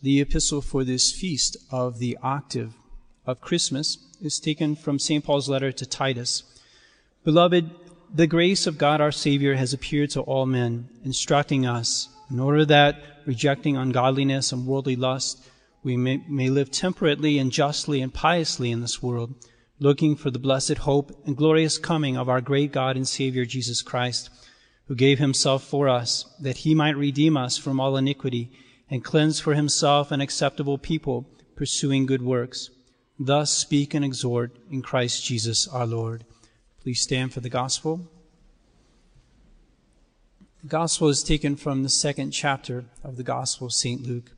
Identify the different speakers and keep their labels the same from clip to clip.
Speaker 1: The epistle for this feast of the octave of Christmas is taken from St. Paul's letter to Titus. Beloved, the grace of God our Savior has appeared to all men, instructing us in order that, rejecting ungodliness and worldly lust, we may, may live temperately and justly and piously in this world, looking for the blessed hope and glorious coming of our great God and Savior Jesus Christ, who gave himself for us, that he might redeem us from all iniquity and cleanse for himself an acceptable people, pursuing good works. Thus speak and exhort in Christ Jesus our Lord. Please stand for the gospel. The gospel is taken from the second chapter of the gospel of St. Luke.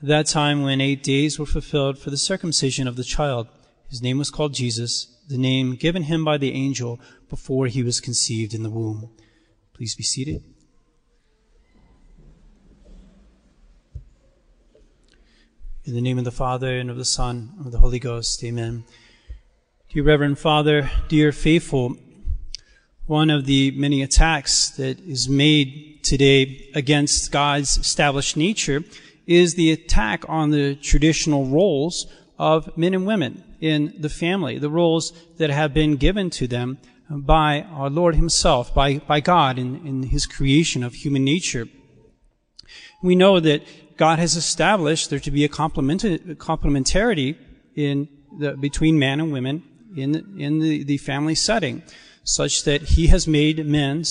Speaker 1: That time, when eight days were fulfilled for the circumcision of the child, his name was called Jesus, the name given him by the angel before he was conceived in the womb. Please be seated. In the name of the Father, and of the Son, and of the Holy Ghost, amen. Dear Reverend Father, dear faithful, one of the many attacks that is made today against God's established nature is the attack on the traditional roles of men and women in the family, the roles that have been given to them by our Lord Himself, by, by God in, in His creation of human nature. We know that God has established there to be a complementarity in the, between man and women in, in the, the family setting, such that He has made men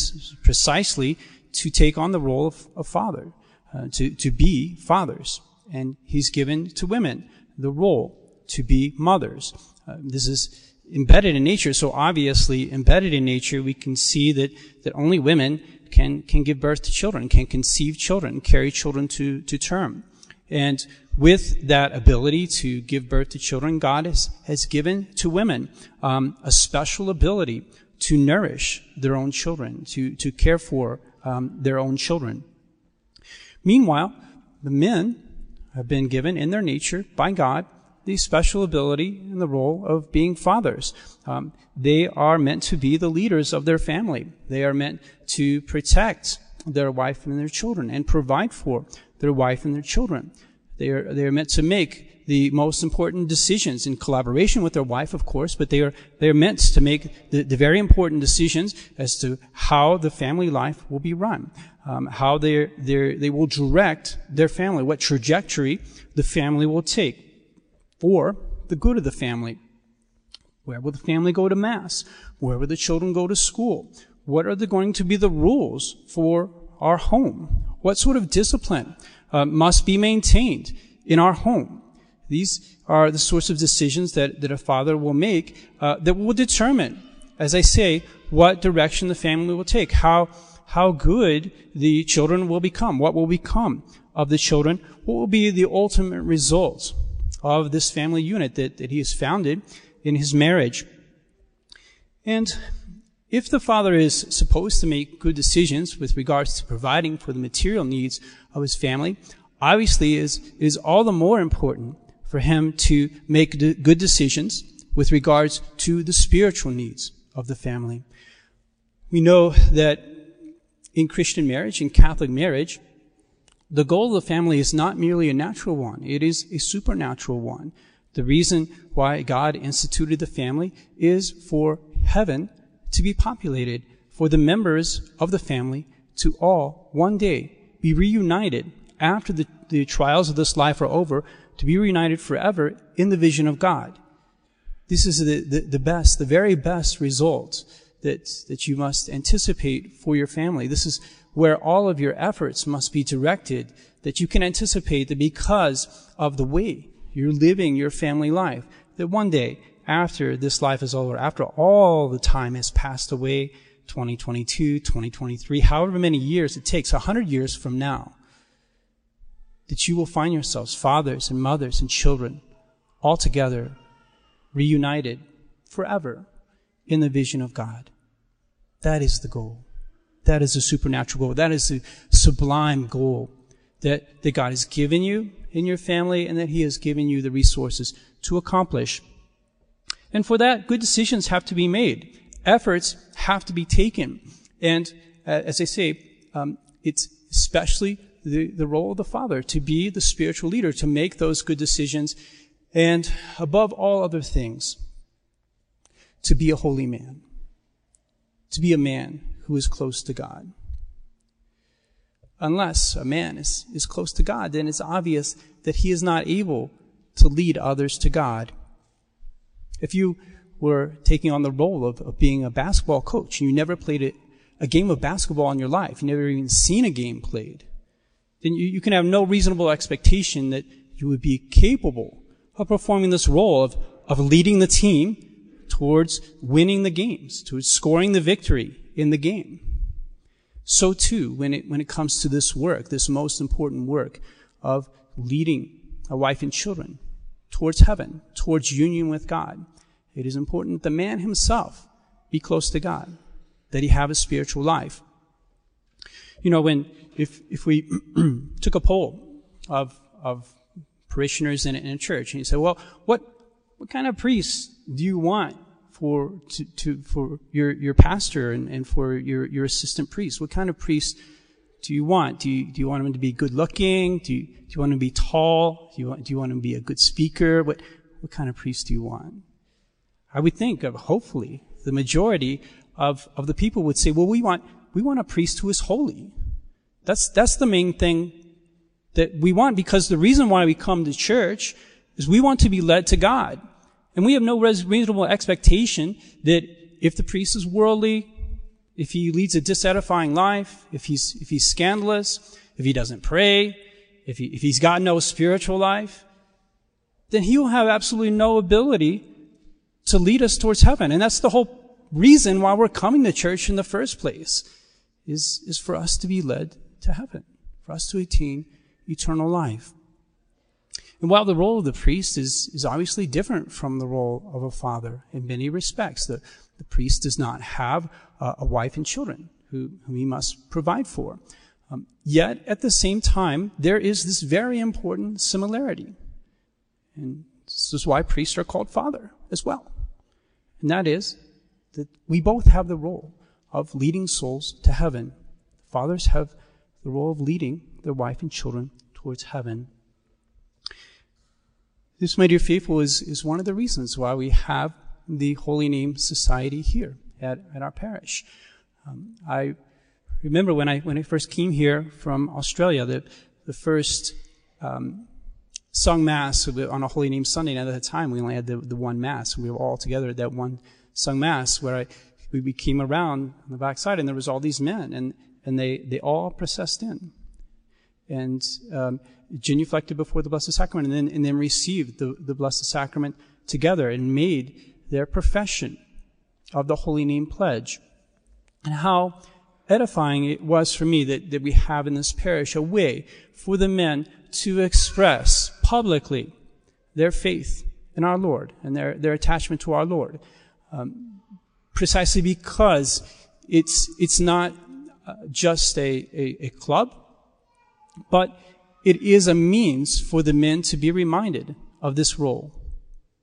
Speaker 1: precisely to take on the role of, of father, uh, to, to be fathers. And He's given to women the role to be mothers. Uh, this is embedded in nature, so obviously embedded in nature, we can see that, that only women can, can give birth to children, can conceive children, carry children to, to term. And with that ability to give birth to children, God has, has given to women um, a special ability to nourish their own children, to, to care for um, their own children. Meanwhile, the men have been given in their nature by God the special ability and the role of being fathers. Um, they are meant to be the leaders of their family. They are meant to protect their wife and their children and provide for their wife and their children. They are, they are meant to make the most important decisions in collaboration with their wife, of course, but they are, they are meant to make the, the very important decisions as to how the family life will be run, um, how they they will direct their family, what trajectory the family will take for the good of the family. Where will the family go to Mass? Where will the children go to school? What are the, going to be the rules for our home? What sort of discipline uh, must be maintained in our home? These are the sorts of decisions that, that a father will make uh, that will determine, as I say, what direction the family will take, how, how good the children will become, what will become of the children, what will be the ultimate results of this family unit that, that he has founded in his marriage. And if the father is supposed to make good decisions with regards to providing for the material needs of his family, obviously is, is all the more important for him to make good decisions with regards to the spiritual needs of the family. We know that in Christian marriage, in Catholic marriage, the goal of the family is not merely a natural one, it is a supernatural one. The reason why God instituted the family is for heaven to be populated, for the members of the family to all one day be reunited after the, the trials of this life are over, to be reunited forever in the vision of God. This is the, the, the best, the very best result that, that you must anticipate for your family. This is where all of your efforts must be directed that you can anticipate that because of the way you're living your family life, that one day after this life is over, after all the time has passed away, 2022, 2023, however many years it takes, 100 years from now, that you will find yourselves fathers and mothers and children all together, reunited forever in the vision of God. That is the goal. That is a supernatural goal. That is a sublime goal that, that God has given you in your family and that He has given you the resources to accomplish. And for that, good decisions have to be made. Efforts have to be taken. And uh, as I say, um, it's especially the, the role of the father, to be the spiritual leader, to make those good decisions, and above all other things, to be a holy man, to be a man who is close to God. Unless a man is, is close to God, then it's obvious that he is not able to lead others to God. If you were taking on the role of, of being a basketball coach and you never played a, a game of basketball in your life, you never even seen a game played, then you, you can have no reasonable expectation that you would be capable of performing this role of, of leading the team towards winning the games, towards scoring the victory in the game. So too, when it, when it comes to this work, this most important work of leading a wife and children towards heaven, towards union with God, it is important that the man himself be close to God, that he have a spiritual life. You know, when, if, if we took a poll of, of parishioners in, in a church and you say, well, what, what kind of priest do you want for to, to for your your pastor and, and for your your assistant priest? What kind of priest do you want? Do you do you want him to be good looking? Do you do you want him to be tall? Do you want do you want him to be a good speaker? What what kind of priest do you want? I would think of hopefully the majority of, of the people would say, well, we want we want a priest who is holy. That's that's the main thing that we want because the reason why we come to church is we want to be led to God. And we have no reasonable expectation that if the priest is worldly, if he leads a disedifying life, if he's, if he's scandalous, if he doesn't pray, if, he, if he's got no spiritual life, then he will have absolutely no ability to lead us towards heaven. And that's the whole reason why we're coming to church in the first place, is, is for us to be led to heaven, for us to attain eternal life. And while the role of the priest is, is obviously different from the role of a father in many respects, the, the priest does not have a, a wife and children who, whom he must provide for. Um, yet, at the same time, there is this very important similarity. And this is why priests are called father as well. And that is that we both have the role of leading souls to heaven. Fathers have the role of leading their wife and children towards heaven this, my dear faithful, is, is one of the reasons why we have the Holy Name Society here at, at our parish. Um, I remember when I, when I first came here from Australia, the, the first um, sung Mass on a Holy Name Sunday, and at the time we only had the, the one Mass, and we were all together at that one sung Mass where I, we, we came around on the backside, and there was all these men, and, and they, they all processed in. And um, genuflected before the Blessed Sacrament and then, and then received the, the Blessed Sacrament together and made their profession of the Holy Name Pledge. And how edifying it was for me that, that we have in this parish a way for the men to express publicly their faith in our Lord and their, their attachment to our Lord. Um, precisely because it's, it's not uh, just a, a, a club, but it is a means for the men to be reminded of this role,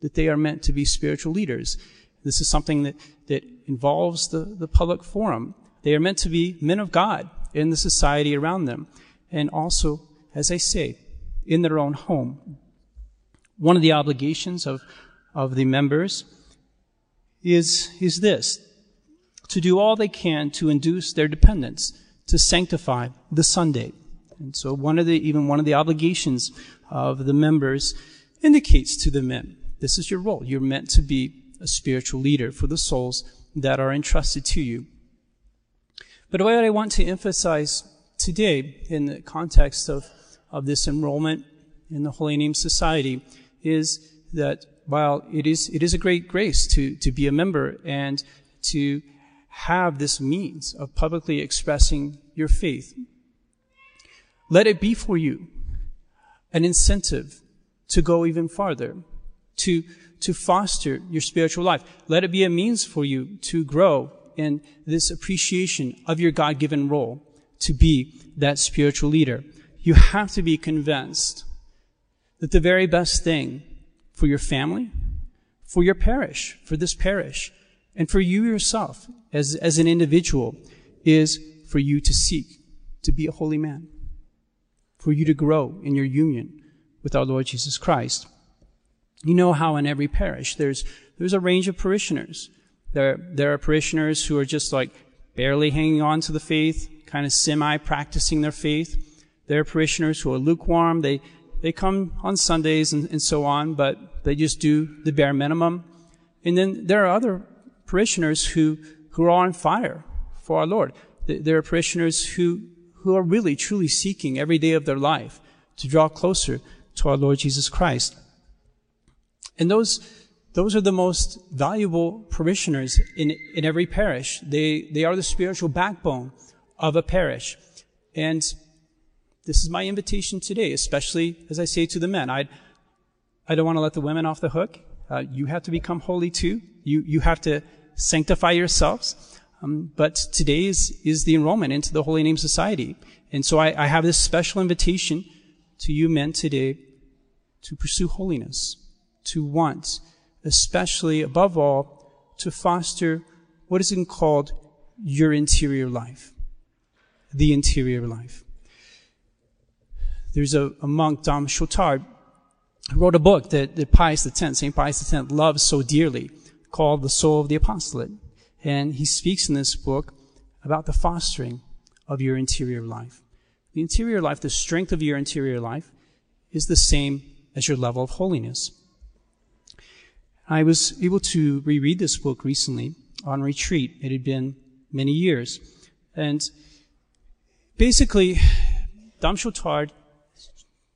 Speaker 1: that they are meant to be spiritual leaders. This is something that, that involves the, the public forum. They are meant to be men of God in the society around them, and also, as I say, in their own home. One of the obligations of, of the members is, is this to do all they can to induce their dependents to sanctify the Sunday. And so one of the, even one of the obligations of the members indicates to the men, this is your role. You're meant to be a spiritual leader for the souls that are entrusted to you. But what I want to emphasize today in the context of, of this enrollment in the Holy Name Society is that while it is, it is a great grace to, to be a member and to have this means of publicly expressing your faith, let it be for you an incentive to go even farther, to, to foster your spiritual life. Let it be a means for you to grow in this appreciation of your God-given role to be that spiritual leader. You have to be convinced that the very best thing for your family, for your parish, for this parish, and for you yourself as, as an individual is for you to seek to be a holy man for you to grow in your union with our Lord Jesus Christ. You know how in every parish there's, there's a range of parishioners. There, there are parishioners who are just like barely hanging on to the faith, kind of semi-practicing their faith. There are parishioners who are lukewarm. They, they come on Sundays and, and so on, but they just do the bare minimum. And then there are other parishioners who, who are on fire for our Lord. There are parishioners who, who are really, truly seeking every day of their life to draw closer to our Lord Jesus Christ. And those, those are the most valuable parishioners in, in every parish. They, they are the spiritual backbone of a parish. And this is my invitation today, especially as I say to the men. I, I don't want to let the women off the hook. Uh, you have to become holy too. You, you have to sanctify yourselves. Um, but today is, is the enrollment into the Holy Name Society. And so I, I have this special invitation to you men today to pursue holiness, to want, especially above all, to foster what is called your interior life. The interior life. There's a, a monk, Dom Chautard, who wrote a book that, that Pius X, St. Pius X, loves so dearly called The Soul of the Apostolate. And he speaks in this book about the fostering of your interior life. The interior life, the strength of your interior life, is the same as your level of holiness. I was able to reread this book recently on retreat. It had been many years. And basically, Dom Chautard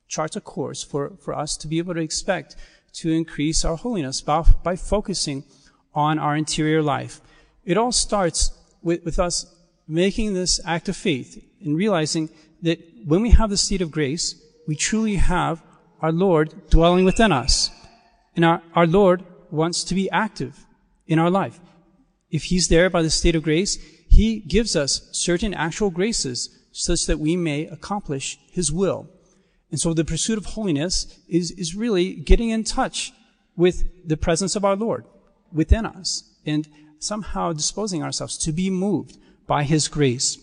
Speaker 1: charts a course for, for us to be able to expect to increase our holiness by, by focusing on our interior life. It all starts with, with us making this act of faith and realizing that when we have the seed of grace, we truly have our Lord dwelling within us. And our, our Lord wants to be active in our life. If He's there by the state of grace, He gives us certain actual graces such that we may accomplish His will. And so the pursuit of holiness is, is really getting in touch with the presence of our Lord within us and somehow disposing ourselves to be moved by His grace.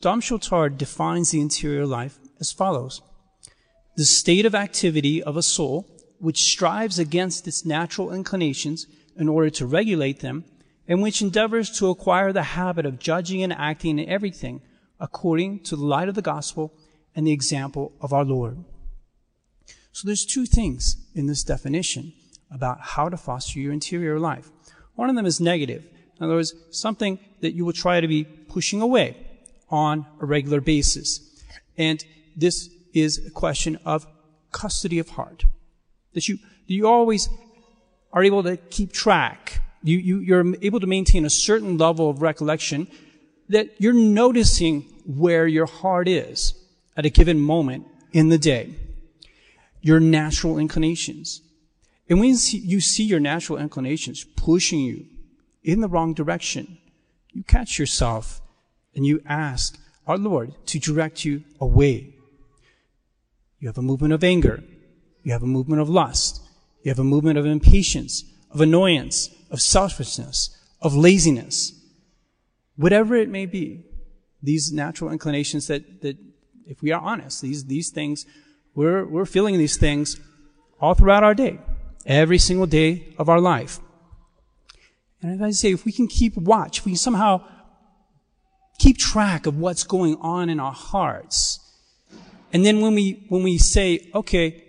Speaker 1: Dom Chautard defines the interior life as follows. The state of activity of a soul which strives against its natural inclinations in order to regulate them and which endeavors to acquire the habit of judging and acting in everything according to the light of the gospel and the example of our Lord. So there's two things in this definition about how to foster your interior life. One of them is negative. In other words, something that you will try to be pushing away on a regular basis. And this is a question of custody of heart. That you, you always are able to keep track. You, you, you're able to maintain a certain level of recollection that you're noticing where your heart is at a given moment in the day. Your natural inclinations. And when you see your natural inclinations pushing you in the wrong direction, you catch yourself and you ask our Lord to direct you away. You have a movement of anger. You have a movement of lust. You have a movement of impatience, of annoyance, of selfishness, of laziness. Whatever it may be, these natural inclinations that, that if we are honest, these, these things, we're, we're feeling these things all throughout our day every single day of our life. And as I say, if we can keep watch, if we can somehow keep track of what's going on in our hearts, and then when we, when we say, okay,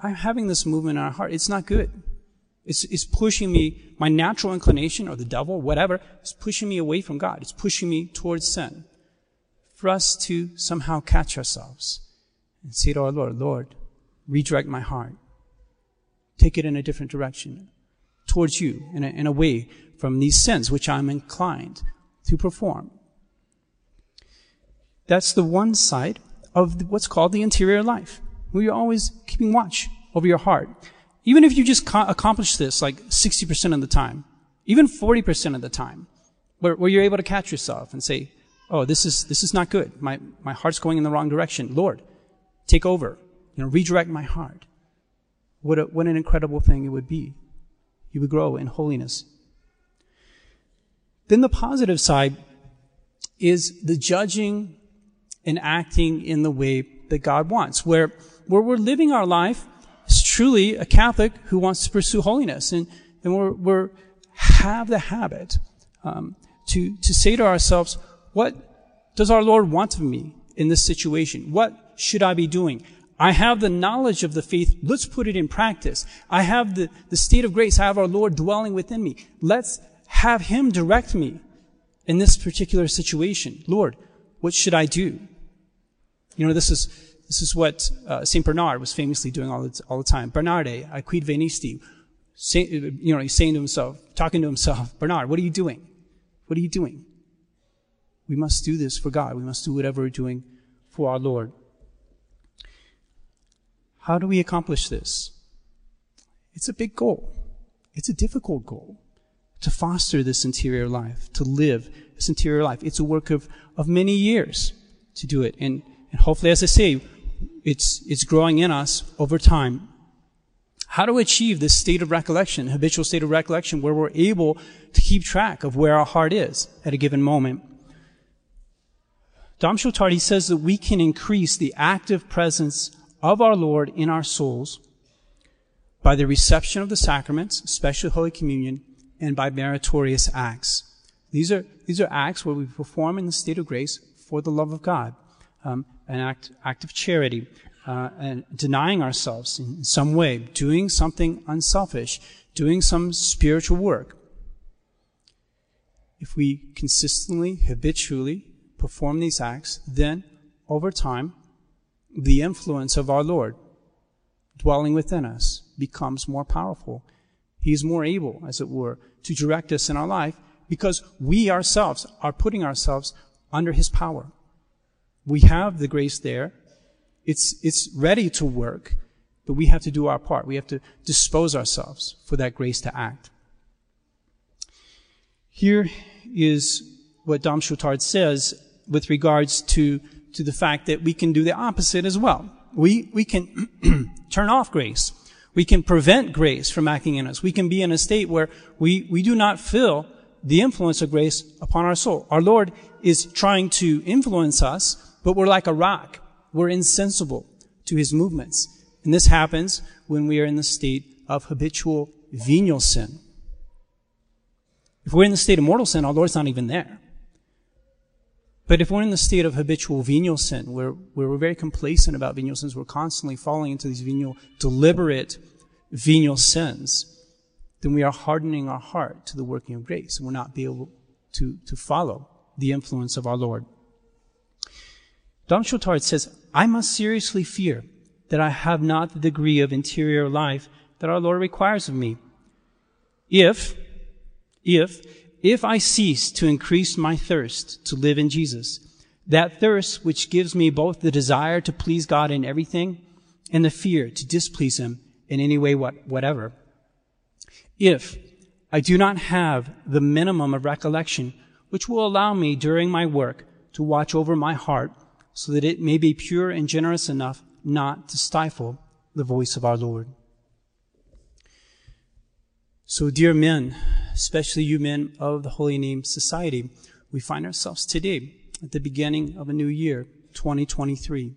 Speaker 1: I'm having this movement in our heart, it's not good. It's, it's pushing me, my natural inclination or the devil, whatever, is pushing me away from God. It's pushing me towards sin. For us to somehow catch ourselves and say to our Lord, Lord, redirect my heart take it in a different direction towards you and, away from these sins which I'm inclined to perform. That's the one side of what's called the interior life, where you're always keeping watch over your heart. Even if you just accomplish this like 60% of the time, even 40% of the time, where, where you're able to catch yourself and say, oh, this is, this is not good. My, my heart's going in the wrong direction. Lord, take over. You know, redirect my heart. What, a, what an incredible thing it would be. You would grow in holiness. Then the positive side is the judging and acting in the way that God wants, where, where we're living our life is truly a Catholic who wants to pursue holiness and, and we're, we're have the habit, um, to, to say to ourselves, what does our Lord want of me in this situation? What should I be doing? I have the knowledge of the faith. Let's put it in practice. I have the, the state of grace. I have our Lord dwelling within me. Let's have Him direct me in this particular situation. Lord, what should I do? You know, this is, this is what uh, St. Bernard was famously doing all the, all the time. Bernarde, I quid venisti? You know, he's saying to himself, talking to himself, Bernard, what are you doing? What are you doing? We must do this for God. We must do whatever we're doing for our Lord. How do we accomplish this? It's a big goal. It's a difficult goal to foster this interior life, to live this interior life. It's a work of, of many years to do it. And, and hopefully, as I say, it's, it's growing in us over time. How to achieve this state of recollection, habitual state of recollection, where we're able to keep track of where our heart is at a given moment. Dom says that we can increase the active presence of our Lord in our souls by the reception of the sacraments, especially Holy Communion, and by meritorious acts. These are, these are acts where we perform in the state of grace for the love of God, um, an act, act of charity, uh, and denying ourselves in some way, doing something unselfish, doing some spiritual work. If we consistently, habitually perform these acts, then over time, the influence of our Lord dwelling within us becomes more powerful. He is more able, as it were, to direct us in our life because we ourselves are putting ourselves under His power. We have the grace there. It's, it's ready to work, but we have to do our part. We have to dispose ourselves for that grace to act. Here is what Dom Chautard says with regards to, to the fact that we can do the opposite as well. We, we can turn off grace. We can prevent grace from acting in us. We can be in a state where we, we do not feel the influence of grace upon our soul. Our Lord is trying to influence us, but we're like a rock. We're insensible to His movements. And this happens when we are in the state of habitual venial sin. If we're in the state of mortal sin, our Lord's not even there. But if we're in the state of habitual venial sin, where, where we're very complacent about venial sins, we're constantly falling into these venial, deliberate venial sins, then we are hardening our heart to the working of grace, and we're not be able to, to follow the influence of our Lord. Dom Chautard says, I must seriously fear that I have not the degree of interior life that our Lord requires of me. If, if, if I cease to increase my thirst to live in Jesus, that thirst which gives me both the desire to please God in everything and the fear to displease Him in any way what, whatever. If I do not have the minimum of recollection which will allow me during my work to watch over my heart so that it may be pure and generous enough not to stifle the voice of our Lord. So, dear men, especially you men of the Holy Name Society, we find ourselves today at the beginning of a new year, 2023.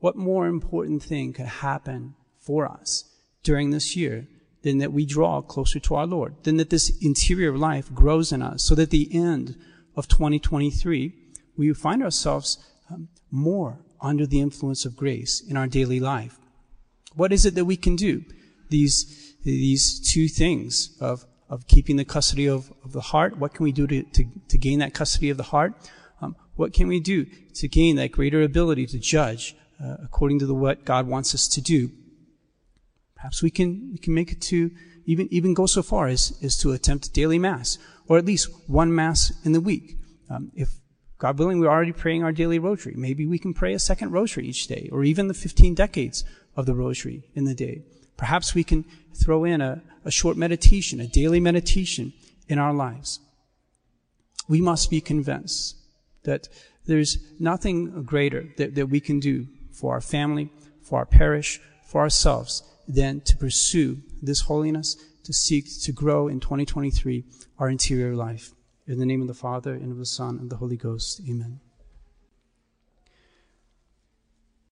Speaker 1: What more important thing could happen for us during this year than that we draw closer to our Lord, than that this interior life grows in us, so that the end of 2023, we find ourselves um, more under the influence of grace in our daily life. What is it that we can do? These, these two things of, of keeping the custody of, of the heart. What can we do to, to, to gain that custody of the heart? Um, what can we do to gain that greater ability to judge uh, according to the, what God wants us to do? Perhaps we can, we can make it to even, even go so far as, as to attempt daily mass, or at least one mass in the week. Um, if God willing, we're already praying our daily rosary. Maybe we can pray a second rosary each day, or even the 15 decades of the rosary in the day. Perhaps we can throw in a, a short meditation, a daily meditation in our lives. We must be convinced that there's nothing greater that, that we can do for our family, for our parish, for ourselves than to pursue this holiness, to seek to grow in 2023 our interior life. In the name of the Father, and of the Son, and of the Holy Ghost. Amen.